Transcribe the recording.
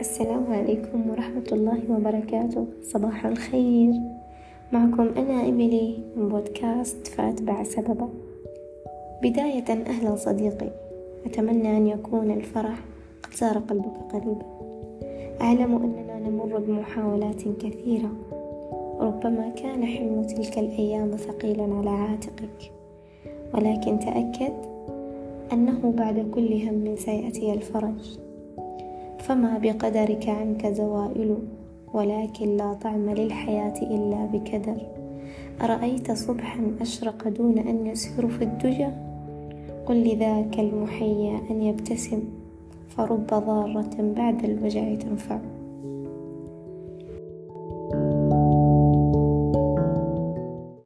السلام عليكم ورحمة الله وبركاته. صباح الخير. معكم أنا إيميلي من بودكاست فأتبع سببا بداية أهلا صديقي. أتمنى أن يكون الفرح قد زار قلبك قريبا. أعلم أننا نمر بمحاولات كثيرة. ربما كان حلم تلك الأيام ثقيلا على عاتقك. ولكن تأكد أنه بعد كل هم سيأتي الفرج. فما بقدرك عنك زوائل ولكن لا طعم للحياة إلا بكدر. أرأيت صبحا أشرق دون أن يسير في الدجى؟ قل لذاك المحيا أن يبتسم فرب ضارة بعد الوجع تنفع.